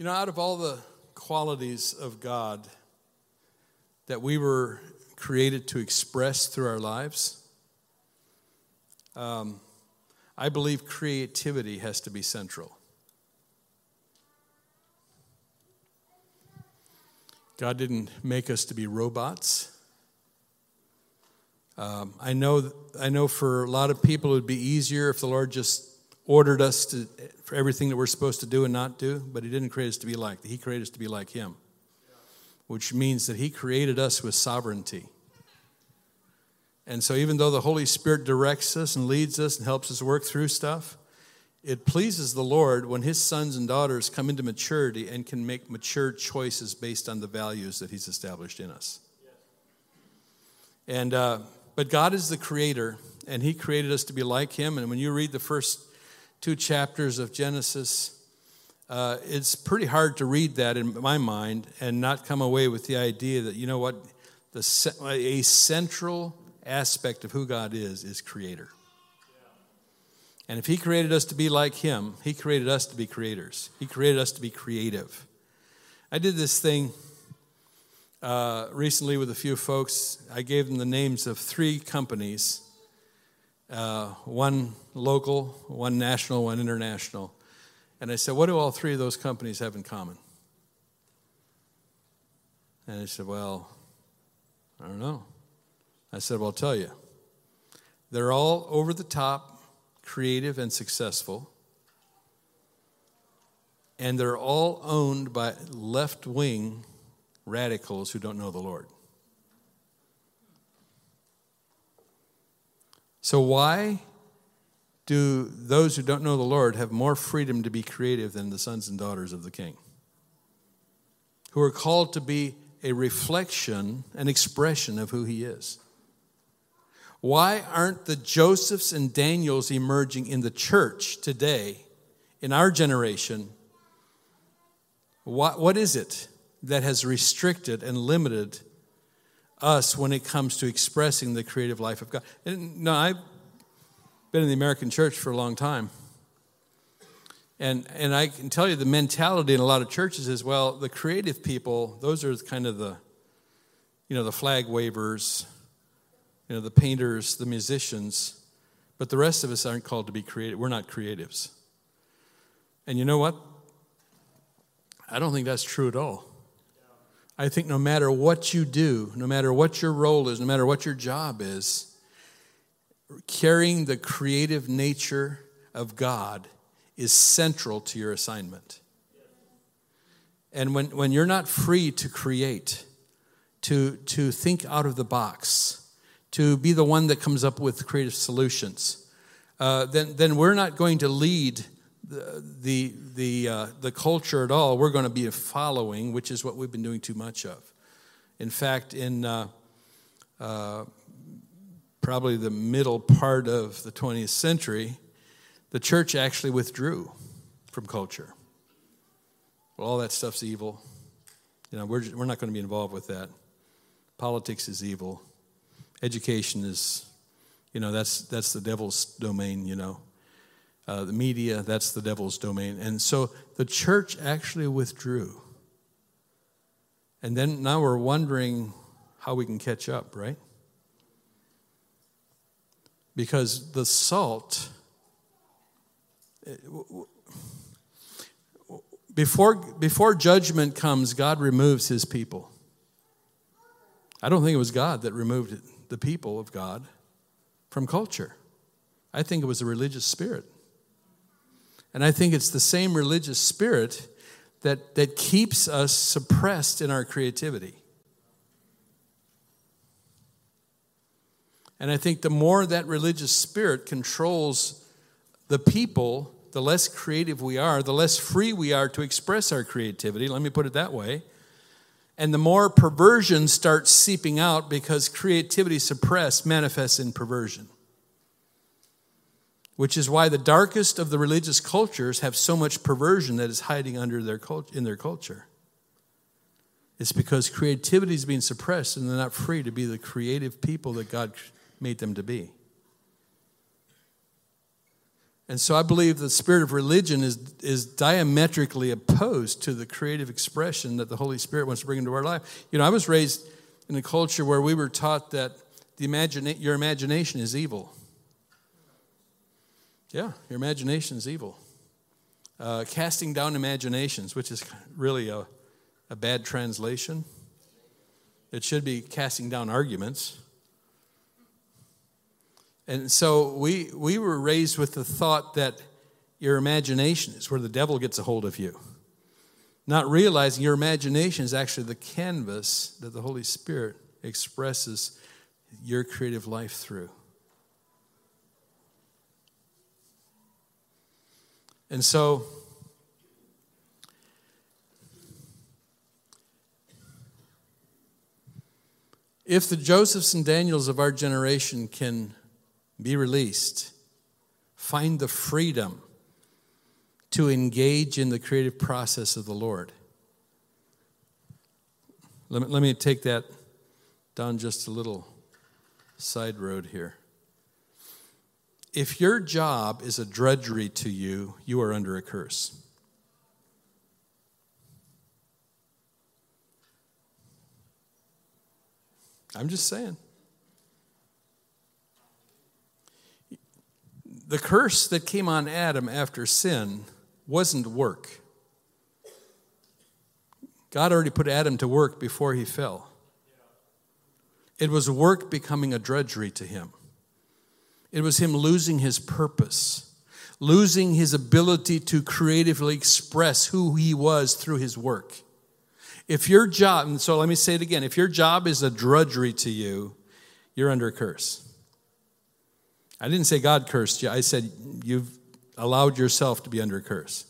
You know, out of all the qualities of God that we were created to express through our lives, um, I believe creativity has to be central. God didn't make us to be robots. Um, I know, I know for a lot of people it would be easier if the Lord just ordered us to, for everything that we're supposed to do and not do, but He didn't create us to be like. He created us to be like Him, which means that He created us with sovereignty. And so, even though the Holy Spirit directs us and leads us and helps us work through stuff, it pleases the Lord when His sons and daughters come into maturity and can make mature choices based on the values that He's established in us. And uh, but God is the Creator, and He created us to be like Him. And when you read the first two chapters of Genesis, uh, it's pretty hard to read that in my mind and not come away with the idea that you know what, the a central aspect of who God is is Creator. And if He created us to be like Him, He created us to be creators. He created us to be creative. I did this thing uh, recently with a few folks. I gave them the names of three companies uh, one local, one national, one international. And I said, What do all three of those companies have in common? And they said, Well, I don't know. I said, Well, I'll tell you. They're all over the top creative, and successful. And they're all owned by left wing radicals who don't know the Lord. So, why do those who don't know the Lord have more freedom to be creative than the sons and daughters of the King? Who are called to be a reflection, an expression of who He is. Why aren't the Josephs and Daniels emerging in the church today, in our generation? What, what is it that has restricted and limited us when it comes to expressing the creative life of God? And no, I've been in the American church for a long time. And, and I can tell you the mentality in a lot of churches is well, the creative people, those are kind of the, you know, the flag wavers, you know, the painters, the musicians, but the rest of us aren't called to be creative. We're not creatives. And you know what? I don't think that's true at all. I think no matter what you do, no matter what your role is, no matter what your job is, carrying the creative nature of God is central to your assignment. And when, when you're not free to create, to, to think out of the box, to be the one that comes up with creative solutions, uh, then, then we're not going to lead the, the, uh, the culture at all. We're going to be a following, which is what we've been doing too much of. In fact, in uh, uh probably the middle part of the 20th century, the church actually withdrew from culture. Well, all that stuff's evil. You know, we're, we're not going to be involved with that. Politics is evil. Education is, you know, that's, that's the devil's domain, you know. Uh, the media, that's the devil's domain. And so the church actually withdrew. And then now we're wondering how we can catch up, right? Because the salt, eh, before, before judgment comes, God removes his people. I don't think it was God that removed the people of God from culture. I think it was a religious spirit. And I think it's the same religious spirit that, that keeps us suppressed in our creativity. And I think the more that religious spirit controls the people, the less creative we are, the less free we are to express our creativity. Let me put it that way and the more perversion starts seeping out because creativity suppressed manifests in perversion. Which is why the darkest of the religious cultures have so much perversion that is hiding under their cult- in their culture. It's because creativity is being suppressed and they're not free to be the creative people that God made them to be. And so I believe the spirit of religion is, is diametrically opposed to the creative expression that the Holy Spirit wants to bring into our life. You know, I was raised in a culture where we were taught that the imagine, your imagination is evil. Yeah, your imagination is evil. Uh, casting down imaginations, which is really a, a bad translation. It should be casting down arguments. And so we, we were raised with the thought that your imagination is where the devil gets a hold of you. Not realizing your imagination is actually the canvas that the Holy Spirit expresses your creative life through. And so, if the Josephs and Daniels of our generation can be released. Find the freedom to engage in the creative process of the Lord. Let me, let me take that down just a little side road here. If your job is a drudgery to you, you are under a curse. I'm just saying. The curse that came on Adam after sin wasn't work. God already put Adam to work before he fell. It was work becoming a drudgery to him. It was him losing his purpose, losing his ability to creatively express who he was through his work. If your job, and so let me say it again if your job is a drudgery to you, you're under a curse. I didn't say God cursed you. I said you've allowed yourself to be under a curse.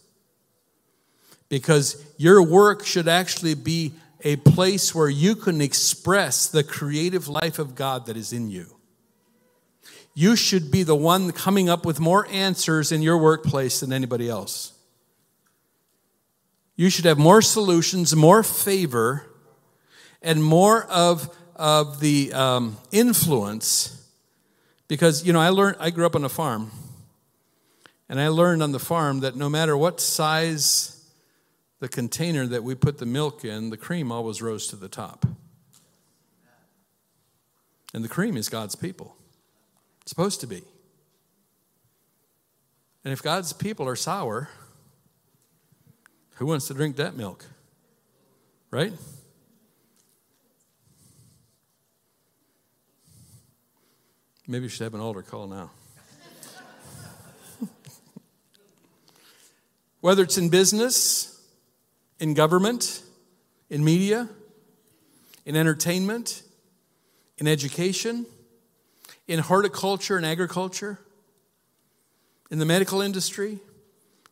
Because your work should actually be a place where you can express the creative life of God that is in you. You should be the one coming up with more answers in your workplace than anybody else. You should have more solutions, more favor, and more of, of the um, influence because, you know, I learned, I grew up on a farm. And I learned on the farm that no matter what size the container that we put the milk in, the cream always rose to the top. And the cream is God's people. Supposed to be. And if God's people are sour, who wants to drink that milk? Right? Maybe you should have an altar call now. Whether it's in business, in government, in media, in entertainment, in education, in horticulture and agriculture, in the medical industry,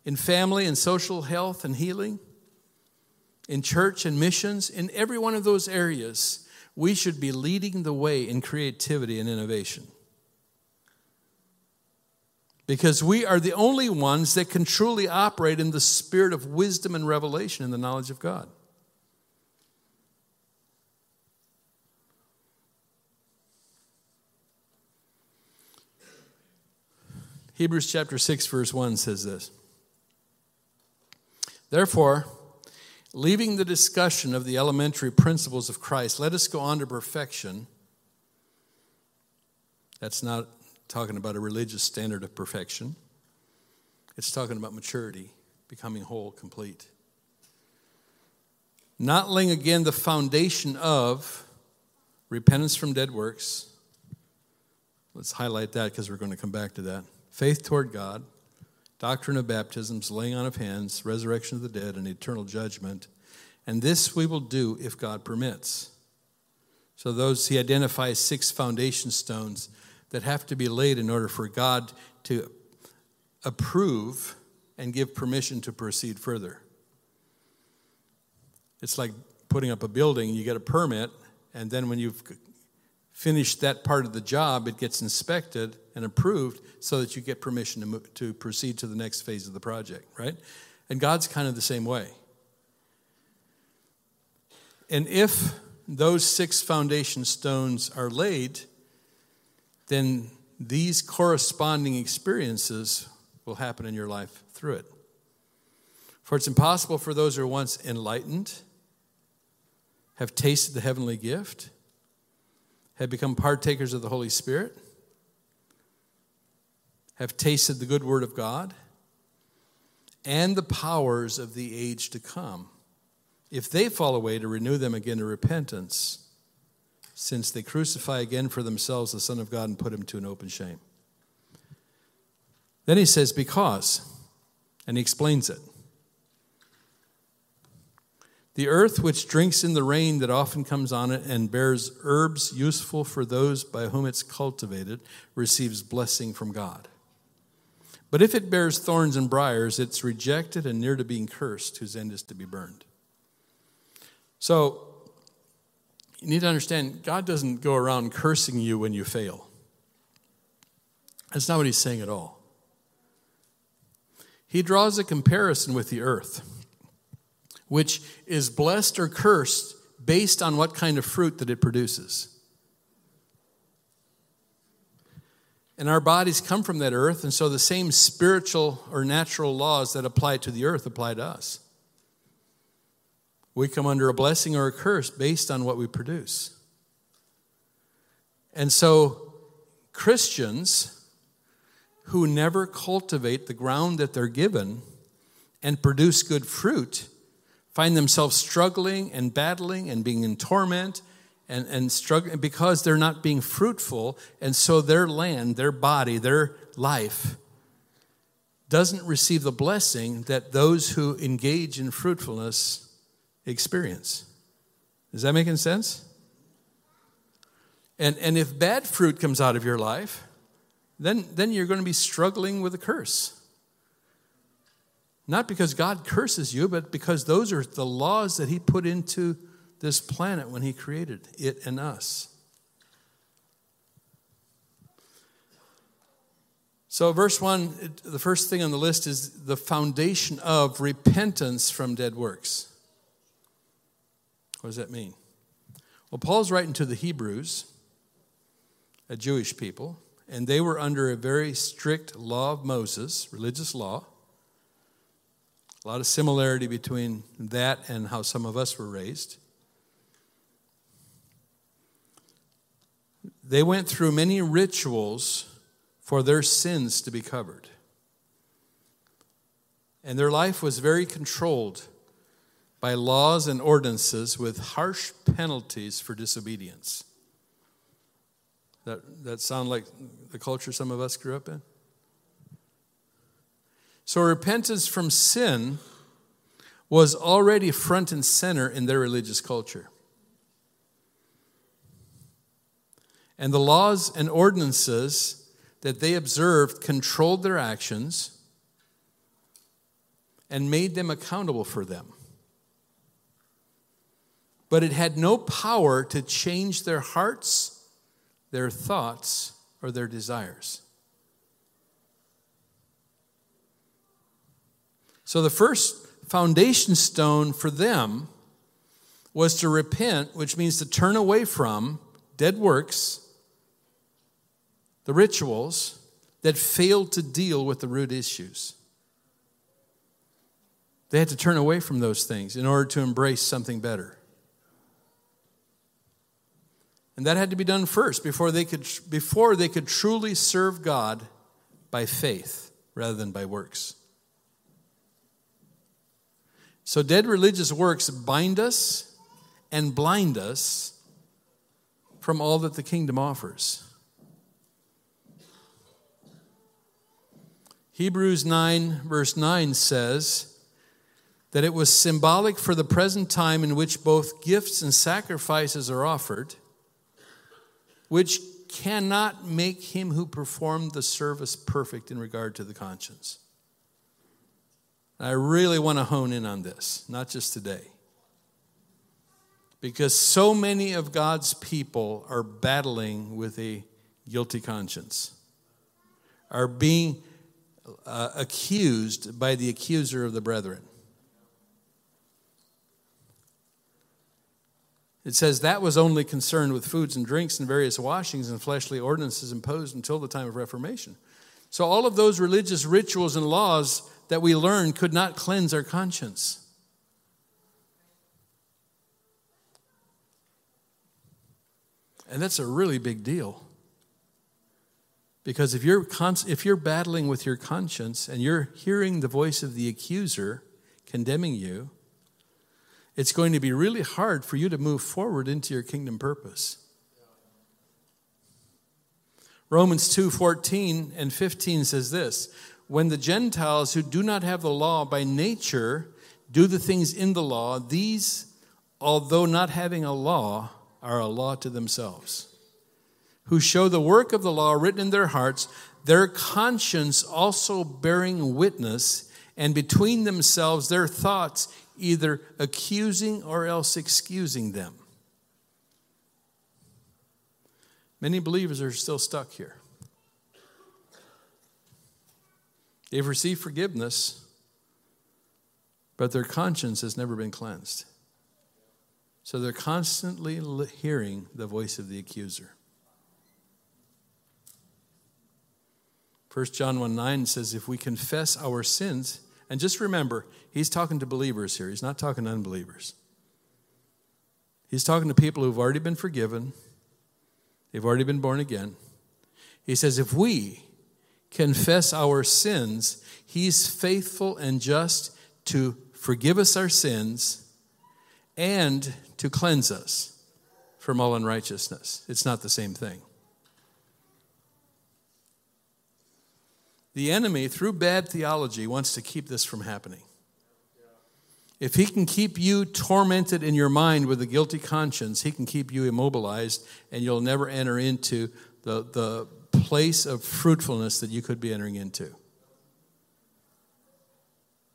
in family and social health and healing, in church and missions, in every one of those areas, we should be leading the way in creativity and innovation because we are the only ones that can truly operate in the spirit of wisdom and revelation in the knowledge of God. Hebrews chapter 6, verse 1 says this Therefore, leaving the discussion of the elementary principles of Christ, let us go on to perfection. That's not talking about a religious standard of perfection. It's talking about maturity, becoming whole, complete. Not laying again the foundation of repentance from dead works. Let's highlight that because we're going to come back to that. Faith toward God, doctrine of baptisms, laying on of hands, resurrection of the dead, and eternal judgment. And this we will do if God permits. So, those he identifies six foundation stones that have to be laid in order for God to approve and give permission to proceed further. It's like putting up a building, you get a permit, and then when you've finished that part of the job, it gets inspected and approved so that you get permission to, move, to proceed to the next phase of the project, right? And God's kind of the same way. And if those six foundation stones are laid, then these corresponding experiences will happen in your life through it. For it's impossible for those who are once enlightened, have tasted the heavenly gift, have become partakers of the Holy Spirit, have tasted the good word of God, and the powers of the age to come. If they fall away, to renew them again to repentance, since they crucify again for themselves the Son of God and put him to an open shame. Then he says, Because, and he explains it. The earth which drinks in the rain that often comes on it and bears herbs useful for those by whom it's cultivated receives blessing from God. But if it bears thorns and briars, it's rejected and near to being cursed, whose end is to be burned. So, you need to understand God doesn't go around cursing you when you fail. That's not what he's saying at all. He draws a comparison with the earth which is blessed or cursed based on what kind of fruit that it produces. And our bodies come from that earth, and so the same spiritual or natural laws that apply to the earth apply to us. We come under a blessing or a curse based on what we produce. And so, Christians who never cultivate the ground that they're given and produce good fruit find themselves struggling and battling and being in torment and, and struggling because they're not being fruitful. And so their land, their body, their life doesn't receive the blessing that those who engage in fruitfulness experience. Is that making sense? And, and if bad fruit comes out of your life, then, then you're going to be struggling with a curse. Not because God curses you, but because those are the laws that He put into this planet when He created it and us. So, verse 1, the first thing on the list is the foundation of repentance from dead works. What does that mean? Well, Paul's writing to the Hebrews, a Jewish people, and they were under a very strict law of Moses, religious law. A lot of similarity between that and how some of us were raised. They went through many rituals for their sins to be covered. And their life was very controlled by laws and ordinances with harsh penalties for disobedience. That, that sound like the culture some of us grew up in? So repentance from sin was already front and center in their religious culture. And the laws and ordinances that they observed controlled their actions and made them accountable for them. But it had no power to change their hearts, their thoughts, or their desires. So the first foundation stone for them was to repent, which means to turn away from dead works, the rituals that failed to deal with the root issues. They had to turn away from those things in order to embrace something better. And that had to be done first before they could, before they could truly serve God by faith rather than by works. So, dead religious works bind us and blind us from all that the kingdom offers. Hebrews 9, verse 9 says that it was symbolic for the present time in which both gifts and sacrifices are offered, which cannot make him who performed the service perfect in regard to the conscience. I really want to hone in on this, not just today. Because so many of God's people are battling with a guilty conscience, are being uh, accused by the accuser of the brethren. It says that was only concerned with foods and drinks and various washings and fleshly ordinances imposed until the time of Reformation. So, all of those religious rituals and laws that we learn could not cleanse our conscience. And that's a really big deal. Because if you're, if you're battling with your conscience and you're hearing the voice of the accuser condemning you, it's going to be really hard for you to move forward into your kingdom purpose. Romans 2 14 and 15 says this When the Gentiles who do not have the law by nature do the things in the law, these, although not having a law, are a law to themselves, who show the work of the law written in their hearts, their conscience also bearing witness, and between themselves their thoughts either accusing or else excusing them. Many believers are still stuck here. They've received forgiveness, but their conscience has never been cleansed. So they're constantly hearing the voice of the accuser. 1 John 1 9 says, If we confess our sins, and just remember, he's talking to believers here, he's not talking to unbelievers. He's talking to people who've already been forgiven, they've already been born again. He says, If we confess our sins, he's faithful and just to forgive us our sins and to cleanse us from all unrighteousness. It's not the same thing. The enemy, through bad theology, wants to keep this from happening. If he can keep you tormented in your mind with a guilty conscience, he can keep you immobilized and you'll never enter into the, the place of fruitfulness that you could be entering into.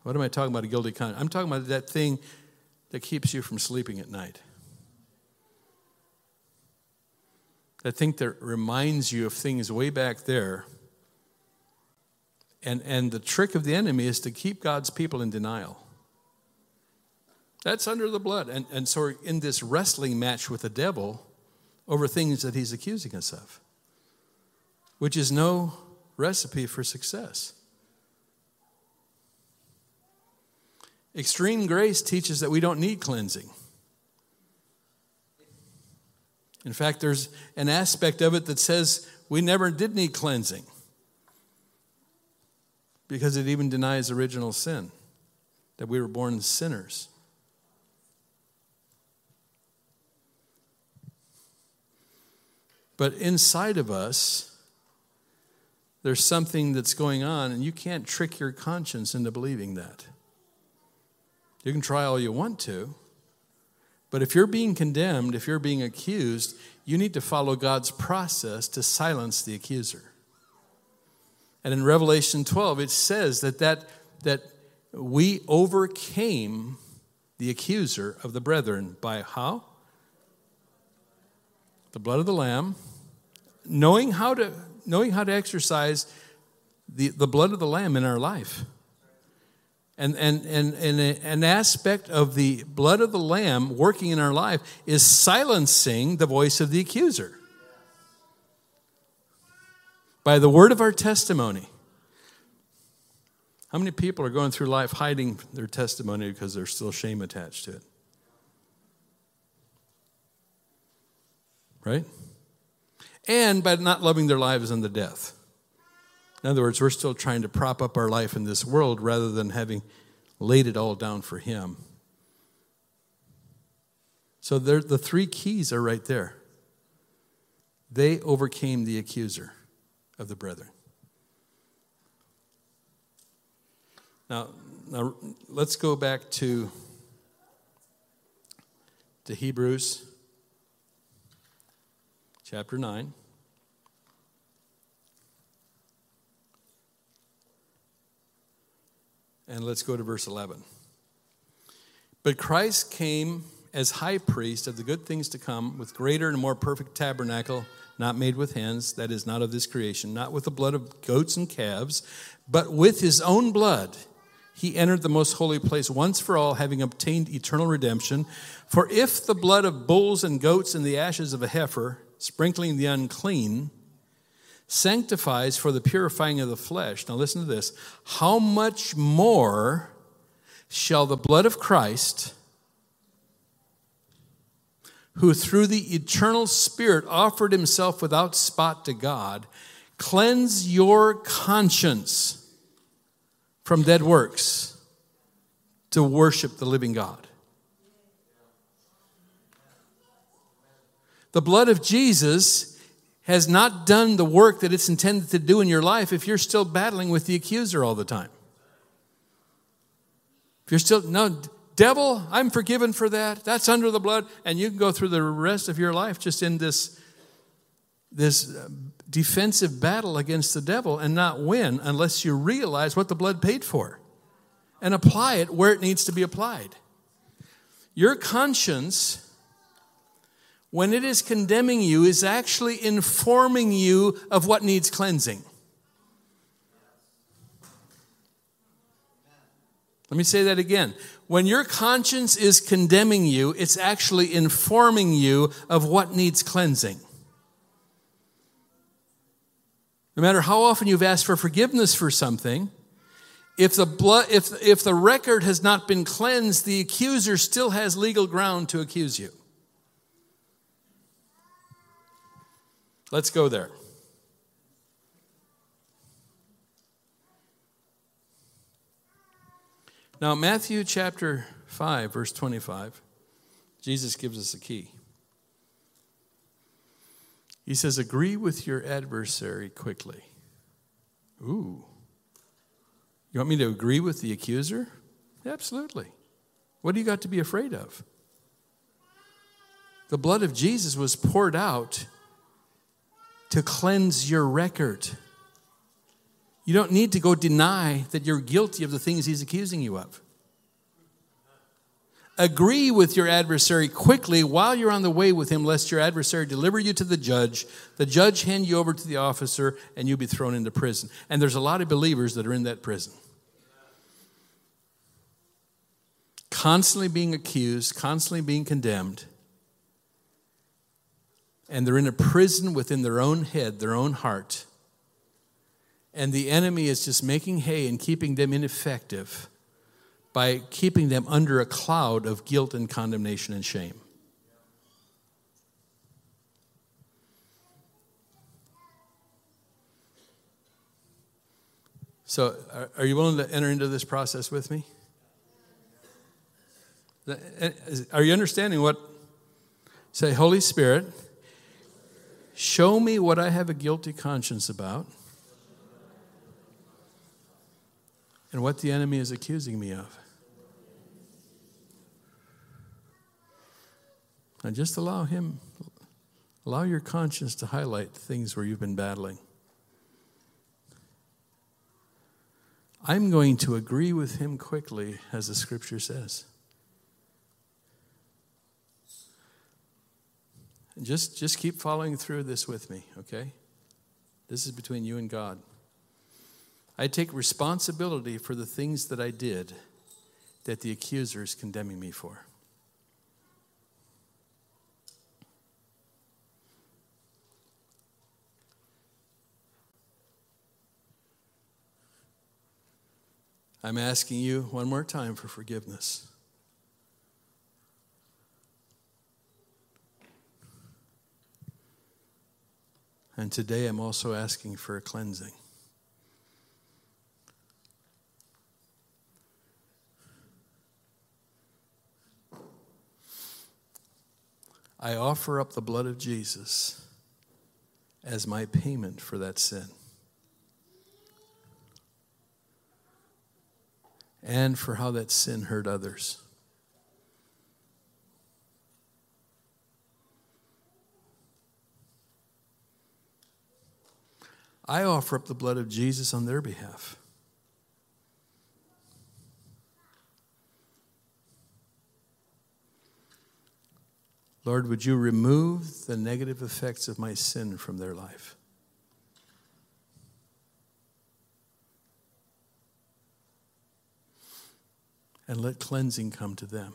What am I talking about, a guilty conscience? I'm talking about that thing that keeps you from sleeping at night. That thing that reminds you of things way back there. And, and the trick of the enemy is to keep God's people in denial. That's under the blood. And, and so in this wrestling match with the devil over things that he's accusing us of, which is no recipe for success. Extreme grace teaches that we don't need cleansing. In fact, there's an aspect of it that says we never did need cleansing because it even denies original sin, that we were born sinners. But inside of us, there's something that's going on, and you can't trick your conscience into believing that. You can try all you want to. But if you're being condemned, if you're being accused, you need to follow God's process to silence the accuser. And in Revelation 12, it says that, that, that we overcame the accuser of the brethren by how? The blood of the Lamb, knowing how to, knowing how to exercise the, the blood of the Lamb in our life. And, and, and, and an aspect of the blood of the Lamb working in our life is silencing the voice of the accuser by the word of our testimony. How many people are going through life hiding their testimony because there's still shame attached to it? Right? And by not loving their lives unto death. In other words, we're still trying to prop up our life in this world rather than having laid it all down for Him. So the three keys are right there. They overcame the accuser of the brethren. Now, now let's go back to, to Hebrews chapter 9. And let's go to verse 11. But Christ came as high priest of the good things to come with greater and more perfect tabernacle, not made with hands, that is, not of this creation, not with the blood of goats and calves, but with his own blood. He entered the most holy place once for all, having obtained eternal redemption. For if the blood of bulls and goats and the ashes of a heifer, sprinkling the unclean, sanctifies for the purifying of the flesh. Now, listen to this. How much more shall the blood of Christ, who through the eternal Spirit offered himself without spot to God, cleanse your conscience from dead works to worship the living God? The blood of Jesus has not done the work that it's intended to do in your life if you're still battling with the accuser all the time. If you're still, no, devil, I'm forgiven for that. That's under the blood. And you can go through the rest of your life just in this, this uh, defensive battle against the devil and not win unless you realize what the blood paid for and apply it where it needs to be applied. Your conscience when it is condemning you, is actually informing you of what needs cleansing. Let me say that again. When your conscience is condemning you, it's actually informing you of what needs cleansing. No matter how often you've asked for forgiveness for something, if the, blood, if, if the record has not been cleansed, the accuser still has legal ground to accuse you. Let's go there. Now, Matthew chapter 5, verse 25, Jesus gives us a key. He says, Agree with your adversary quickly. Ooh. You want me to agree with the accuser? Absolutely. What do you got to be afraid of? The blood of Jesus was poured out to cleanse your record. You don't need to go deny that you're guilty of the things he's accusing you of. Agree with your adversary quickly while you're on the way with him, lest your adversary deliver you to the judge, the judge hand you over to the officer, and you'll be thrown into prison. And there's a lot of believers that are in that prison. Constantly being accused, constantly being condemned and they're in a prison within their own head, their own heart. And the enemy is just making hay and keeping them ineffective by keeping them under a cloud of guilt and condemnation and shame. So, are you willing to enter into this process with me? Eh, are you understanding what? Say, Holy Spirit, Show me what I have a guilty conscience about and what the enemy is accusing me of. And just allow him, allow your conscience to highlight things where you've been battling. I'm going to agree with him quickly, as the scripture says. Just, just keep following through this with me, okay? This is between you and God. I take responsibility for the things that I did that the accuser is condemning me for. I'm asking you one more time for forgiveness. And today I'm also asking for a cleansing. I offer up the blood of Jesus as my payment for that sin. And for how that sin hurt others. I offer up the blood of Jesus on their behalf. Lord, would you remove the negative effects of my sin from their life? And let cleansing come to them.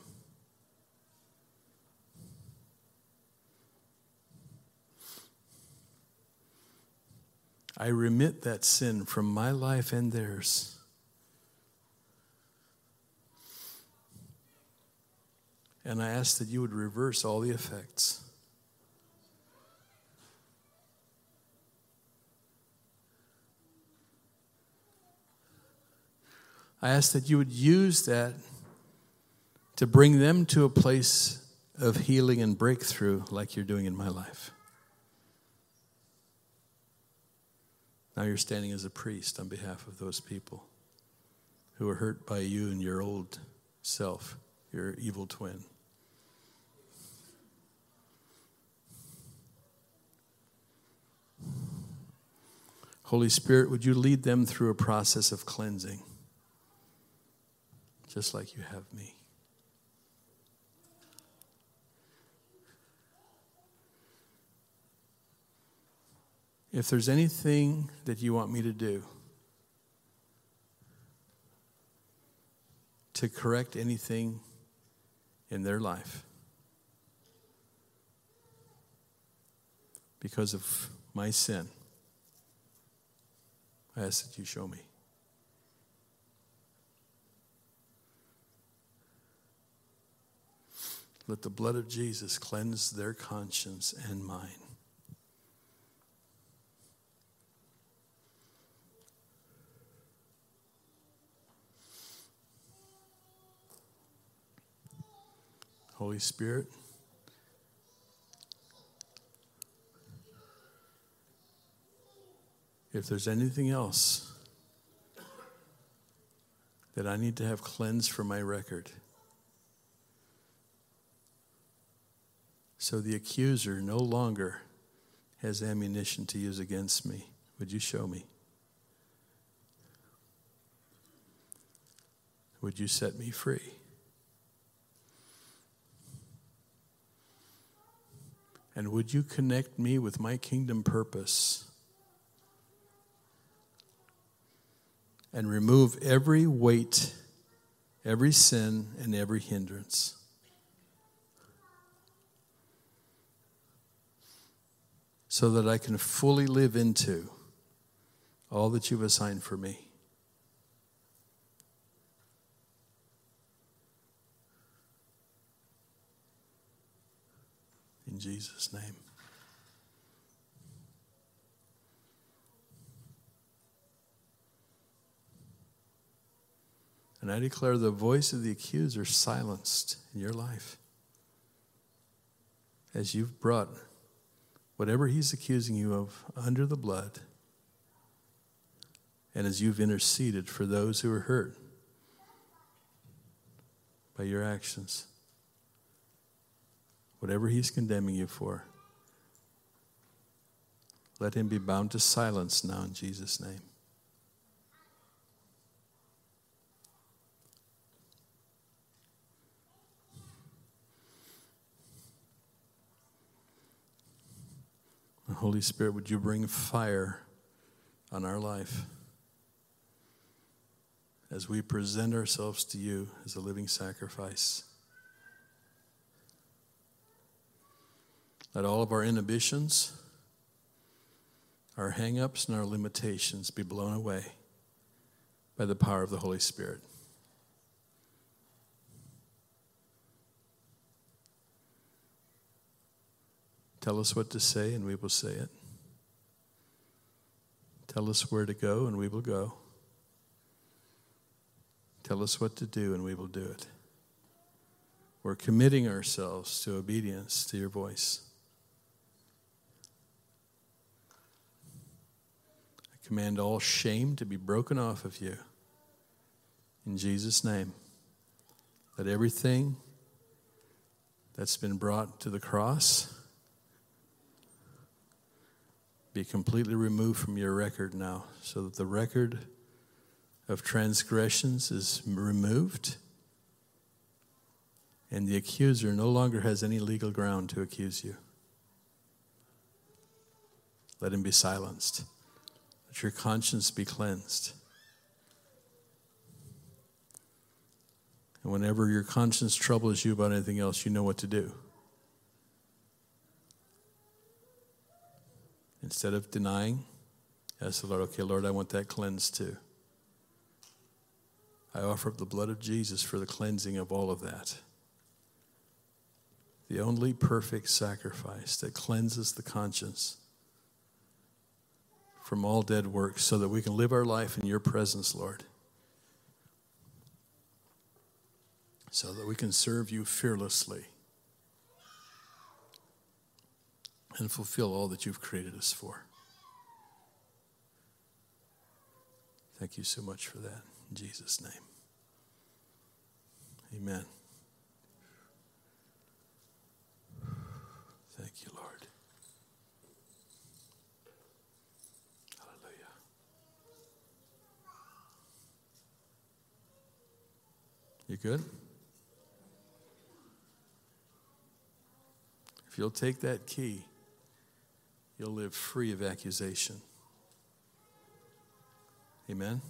I remit that sin from my life and theirs. And I ask that you would reverse all the effects. I ask that you would use that to bring them to a place of healing and breakthrough like you're doing in my life. Now you're standing as a priest on behalf of those people who were hurt by you and your old self, your evil twin. Holy Spirit, would you lead them through a process of cleansing, just like you have me? If there's anything that you want me to do to correct anything in their life because of my sin, I ask that you show me. Let the blood of Jesus cleanse their conscience and mine. Holy Spirit, if there's anything else that I need to have cleansed from my record, so the accuser no longer has ammunition to use against me, would you show me? Would you set me free? And would you connect me with my kingdom purpose? And remove every weight, every sin, and every hindrance. So that I can fully live into all that you've assigned for me. In Jesus' name. And I declare the voice of the accuser silenced in your life as you've brought whatever he's accusing you of under the blood, and as you've interceded for those who are hurt by your actions whatever he's condemning you for, let him be bound to silence now in Jesus' name. Holy Spirit, would you bring fire on our life as we present ourselves to you as a living sacrifice? Let all of our inhibitions, our hang-ups, and our limitations be blown away by the power of the Holy Spirit. Tell us what to say, and we will say it. Tell us where to go, and we will go. Tell us what to do, and we will do it. We're committing ourselves to obedience to your voice. Command all shame to be broken off of you. In Jesus' name. Let everything that's been brought to the cross be completely removed from your record now, so that the record of transgressions is removed and the accuser no longer has any legal ground to accuse you. Let him be silenced. Let your conscience be cleansed. And whenever your conscience troubles you about anything else, you know what to do. Instead of denying ask the Lord, okay, Lord, I want that cleansed too. I offer up the blood of Jesus for the cleansing of all of that. The only perfect sacrifice that cleanses the conscience from all dead works so that we can live our life in your presence, Lord. So that we can serve you fearlessly and fulfill all that you've created us for. Thank you so much for that. In Jesus' name. Amen. Thank you, Lord. You good? If you'll take that key, you'll live free of accusation. Amen.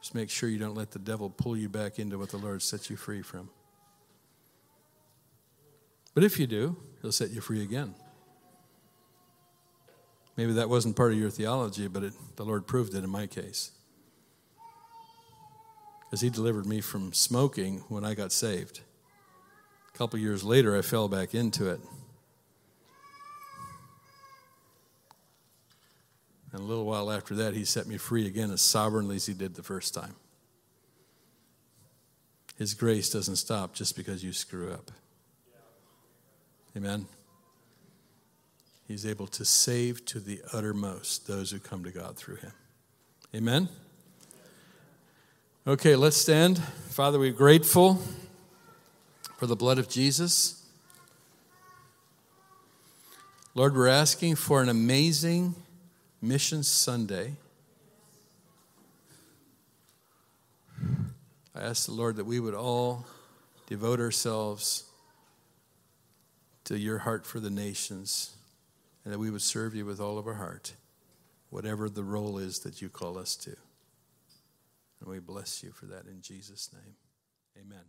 Just make sure you don't let the devil pull you back into what the Lord sets you free from. But if you do, he'll set you free again. Maybe that wasn't part of your theology, but it, the Lord proved it in my case. Because he delivered me from smoking when I got saved. A couple years later, I fell back into it. And a little while after that, he set me free again as sovereignly as he did the first time. His grace doesn't stop just because you screw up. Amen. He's able to save to the uttermost those who come to God through him. Amen. Okay, let's stand. Father, we're grateful for the blood of Jesus. Lord, we're asking for an amazing Mission Sunday. I ask the Lord that we would all devote ourselves to your heart for the nations and that we would serve you with all of our heart, whatever the role is that you call us to. And we bless you for that in Jesus' name. Amen.